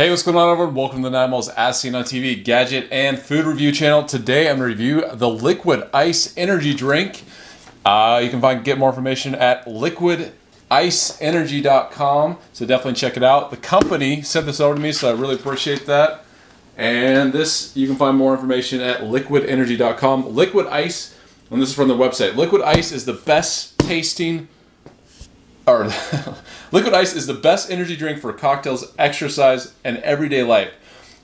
Hey, what's going on, everyone? Welcome to the Nine Miles As Seen on TV gadget and food review channel. Today, I'm going to review the Liquid Ice Energy Drink. Uh, you can find get more information at liquidiceenergy.com. So definitely check it out. The company sent this over to me, so I really appreciate that. And this, you can find more information at liquidenergy.com. Liquid Ice, and this is from the website. Liquid Ice is the best tasting or liquid ice is the best energy drink for cocktails, exercise, and everyday life.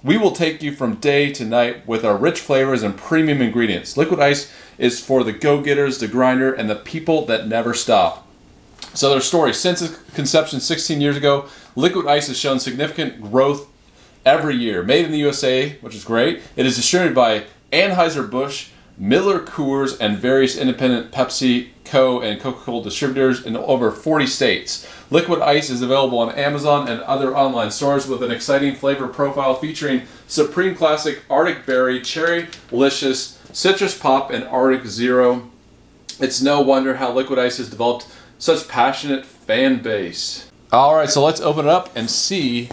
We will take you from day to night with our rich flavors and premium ingredients. Liquid ice is for the go-getters, the grinder, and the people that never stop. So their story, since its conception 16 years ago, Liquid Ice has shown significant growth every year. Made in the USA, which is great. It is distributed by Anheuser-Busch, Miller Coors, and various independent Pepsi, Co. and Coca-Cola distributors in over 40 states. Liquid Ice is available on Amazon and other online stores with an exciting flavor profile featuring Supreme Classic, Arctic Berry, Cherry Licious, Citrus Pop, and Arctic Zero. It's no wonder how Liquid Ice has developed such passionate fan base. All right, so let's open it up and see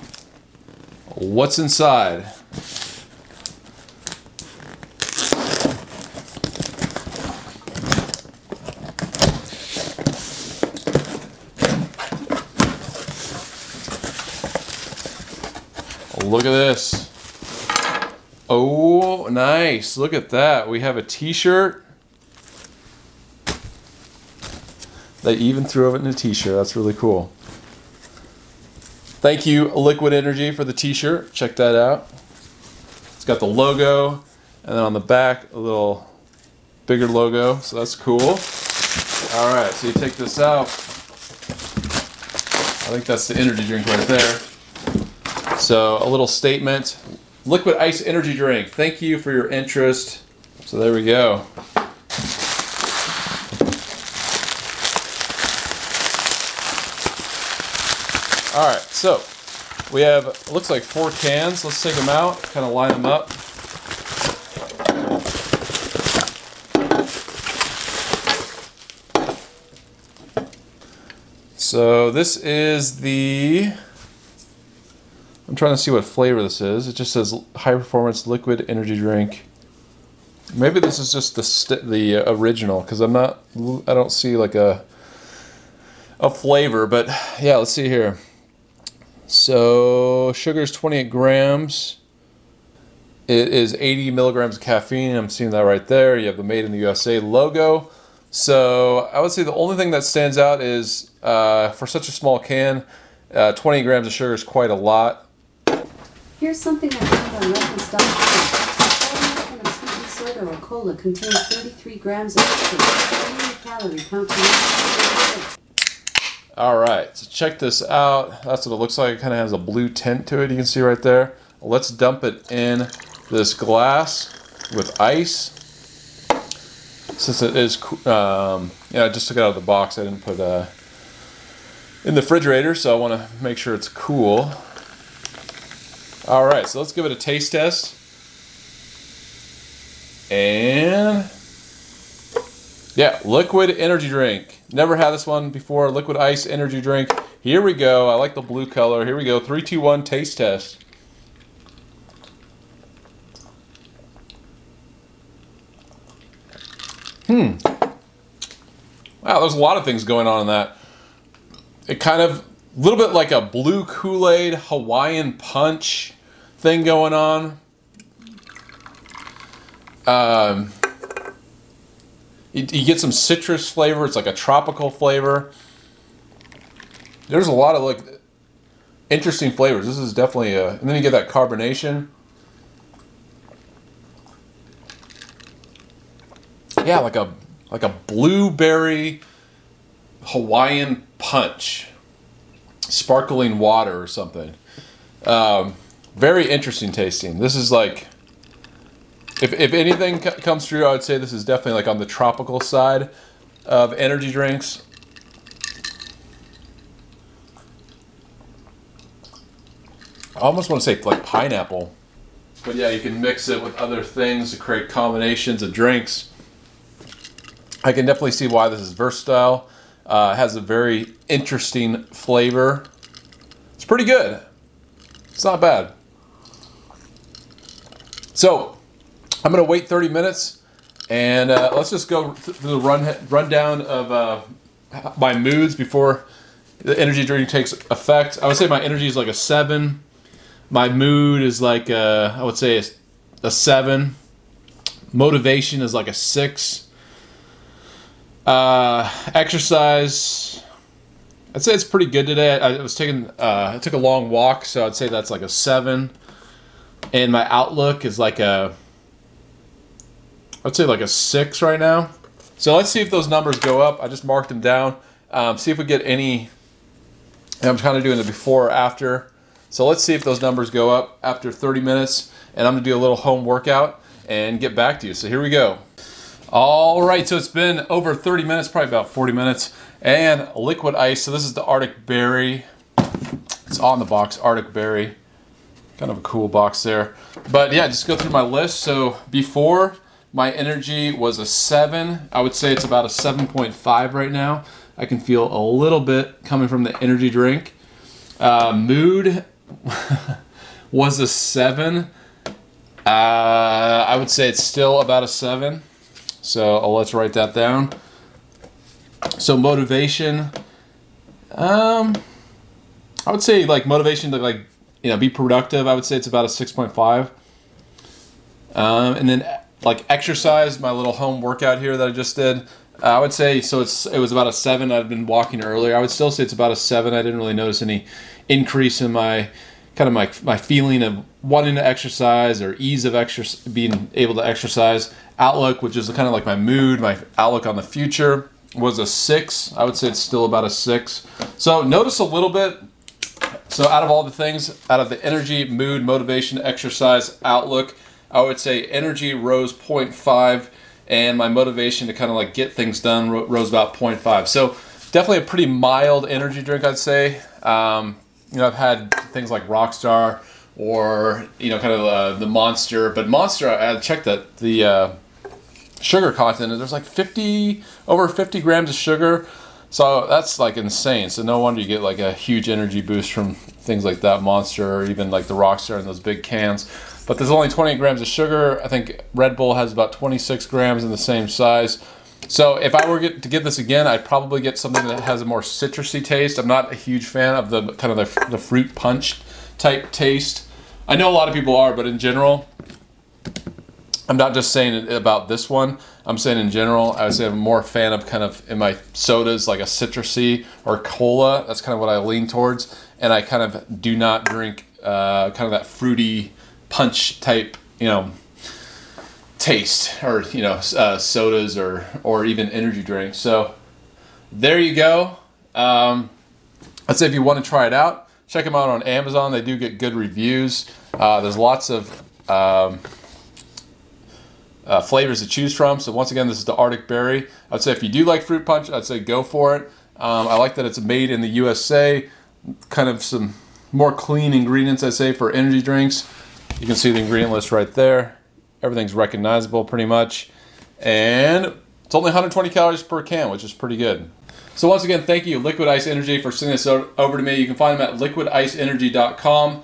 what's inside. Look at this. Oh, nice. Look at that. We have a t-shirt. They even threw it in a t-shirt. That's really cool. Thank you, Liquid Energy, for the t-shirt. Check that out. It's got the logo, and then on the back, a little bigger logo, so that's cool. All right, so you take this out. I think that's the energy drink right there. So a little statement. Liquid Ice Energy Drink. Thank you for your interest. So there we go. All right, so we have, looks like four cans. Let's take them out, kind of line them up. So this is the, I'm trying to see what flavor this is. It just says high performance liquid energy drink. Maybe this is just the the uh, original because I'm not, I don't see like a, a flavor, but yeah, let's see here. So sugar is 28 grams. It is 80 milligrams of caffeine. I'm seeing that right there. You have the Made in the USA logo. So I would say the only thing that stands out is uh, for such a small can, uh, 20 grams of sugar is quite a lot. Here's something I found on. A or cola contains 33 grams of all right, so check this out. That's what it looks like. It kind of has a blue tint to it. You can see right there. Let's dump it in this glass with ice. Since it is, um, yeah, I just took it out of the box. I didn't put uh, in the refrigerator, so I want to make sure it's cool. All right, so let's give it a taste test. And yeah, liquid energy drink. Never had this one before. Liquid ice energy drink. Here we go. I like the blue color. Here we go. Three, two, one. Taste test. Hmm. Wow, there's a lot of things going on in that. It kind of, a little bit like a blue Kool-Aid Hawaiian punch thing going on. Um, you, you get some citrus flavor. It's like a tropical flavor. There's a lot of like interesting flavors. This is definitely a, and then you get that carbonation. Yeah, like a like a blueberry Hawaiian punch, sparkling water or something. Um, very interesting tasting. This is like if, if anything comes through, I would say this is definitely like on the tropical side of energy drinks. I almost want to say like pineapple. But yeah, you can mix it with other things to create combinations of drinks. I can definitely see why this is versatile. Uh, has a very interesting flavor. It's pretty good. It's not bad. So I'm gonna wait 30 minutes, and uh, let's just go through the run rundown of uh, my moods before the energy drink takes effect. I would say my energy is like a seven. My mood is like a, I would say a, a seven. Motivation is like a six. Uh, exercise, I'd say it's pretty good today. I, was taking, uh, I took a long walk, so I'd say that's like a seven. And my outlook is like a, I'd say like a six right now. So let's see if those numbers go up. I just marked them down. Um, see if we get any. I'm kind of doing the before or after. So let's see if those numbers go up after 30 minutes. And I'm gonna do a little home workout and get back to you. So here we go. All right, so it's been over 30 minutes, probably about 40 minutes, and liquid ice. So this is the Arctic Berry. It's on the box, Arctic Berry. Kind of a cool box there. But yeah, just go through my list. So before my energy was a seven. I would say it's about a 7.5 right now. I can feel a little bit coming from the energy drink. Uh, mood was a seven. Uh, I would say it's still about a seven. So oh, let's write that down. So motivation, um, I would say like motivation to like you know be productive. I would say it's about a six point five. Um, and then like exercise, my little home workout here that I just did. I would say so. It's it was about a seven. I'd been walking earlier. I would still say it's about a seven. I didn't really notice any increase in my kind of my my feeling of wanting to exercise or ease of exercise, being able to exercise. Outlook, which is kind of like my mood, my outlook on the future, was a six. I would say it's still about a six. So notice a little bit. So out of all the things, out of the energy, mood, motivation, exercise, outlook, I would say energy rose 0.5 and my motivation to kind of like get things done rose about 0.5. So definitely a pretty mild energy drink, I'd say. Um, you know, I've had things like Rockstar or you know, kind of uh, the Monster, but Monster, I checked that the uh, sugar content. There's like 50 over 50 grams of sugar. So that's like insane. So no wonder you get like a huge energy boost from things like that Monster or even like the Rockstar in those big cans. But there's only 28 grams of sugar. I think Red Bull has about 26 grams in the same size. So if I were get, to get this again, I'd probably get something that has a more citrusy taste. I'm not a huge fan of the kind of the, the fruit punch type taste. I know a lot of people are, but in general, I'm not just saying about this one. I'm saying in general, I would say I'm more a fan of kind of in my sodas like a citrusy or cola. That's kind of what I lean towards, and I kind of do not drink uh, kind of that fruity punch type, you know, taste or you know uh, sodas or or even energy drinks. So there you go. Um, I'd say if you want to try it out, check them out on Amazon. They do get good reviews. Uh, there's lots of um, uh, flavors to choose from. So once again, this is the Arctic Berry. I'd say if you do like fruit punch, I'd say go for it. Um, I like that it's made in the USA. Kind of some more clean ingredients, I'd say, for energy drinks. You can see the ingredient list right there. Everything's recognizable pretty much. And it's only 120 calories per can, which is pretty good. So once again, thank you, Liquid Ice Energy, for sending this over to me. You can find them at liquidiceenergy.com.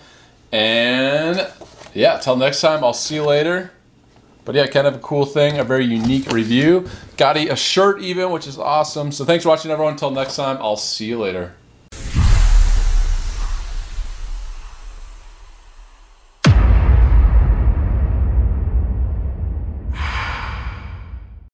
And yeah, till next time, I'll see you later. But yeah, kind of a cool thing, a very unique review. Got a shirt even, which is awesome. So thanks for watching, everyone. Until next time, I'll see you later.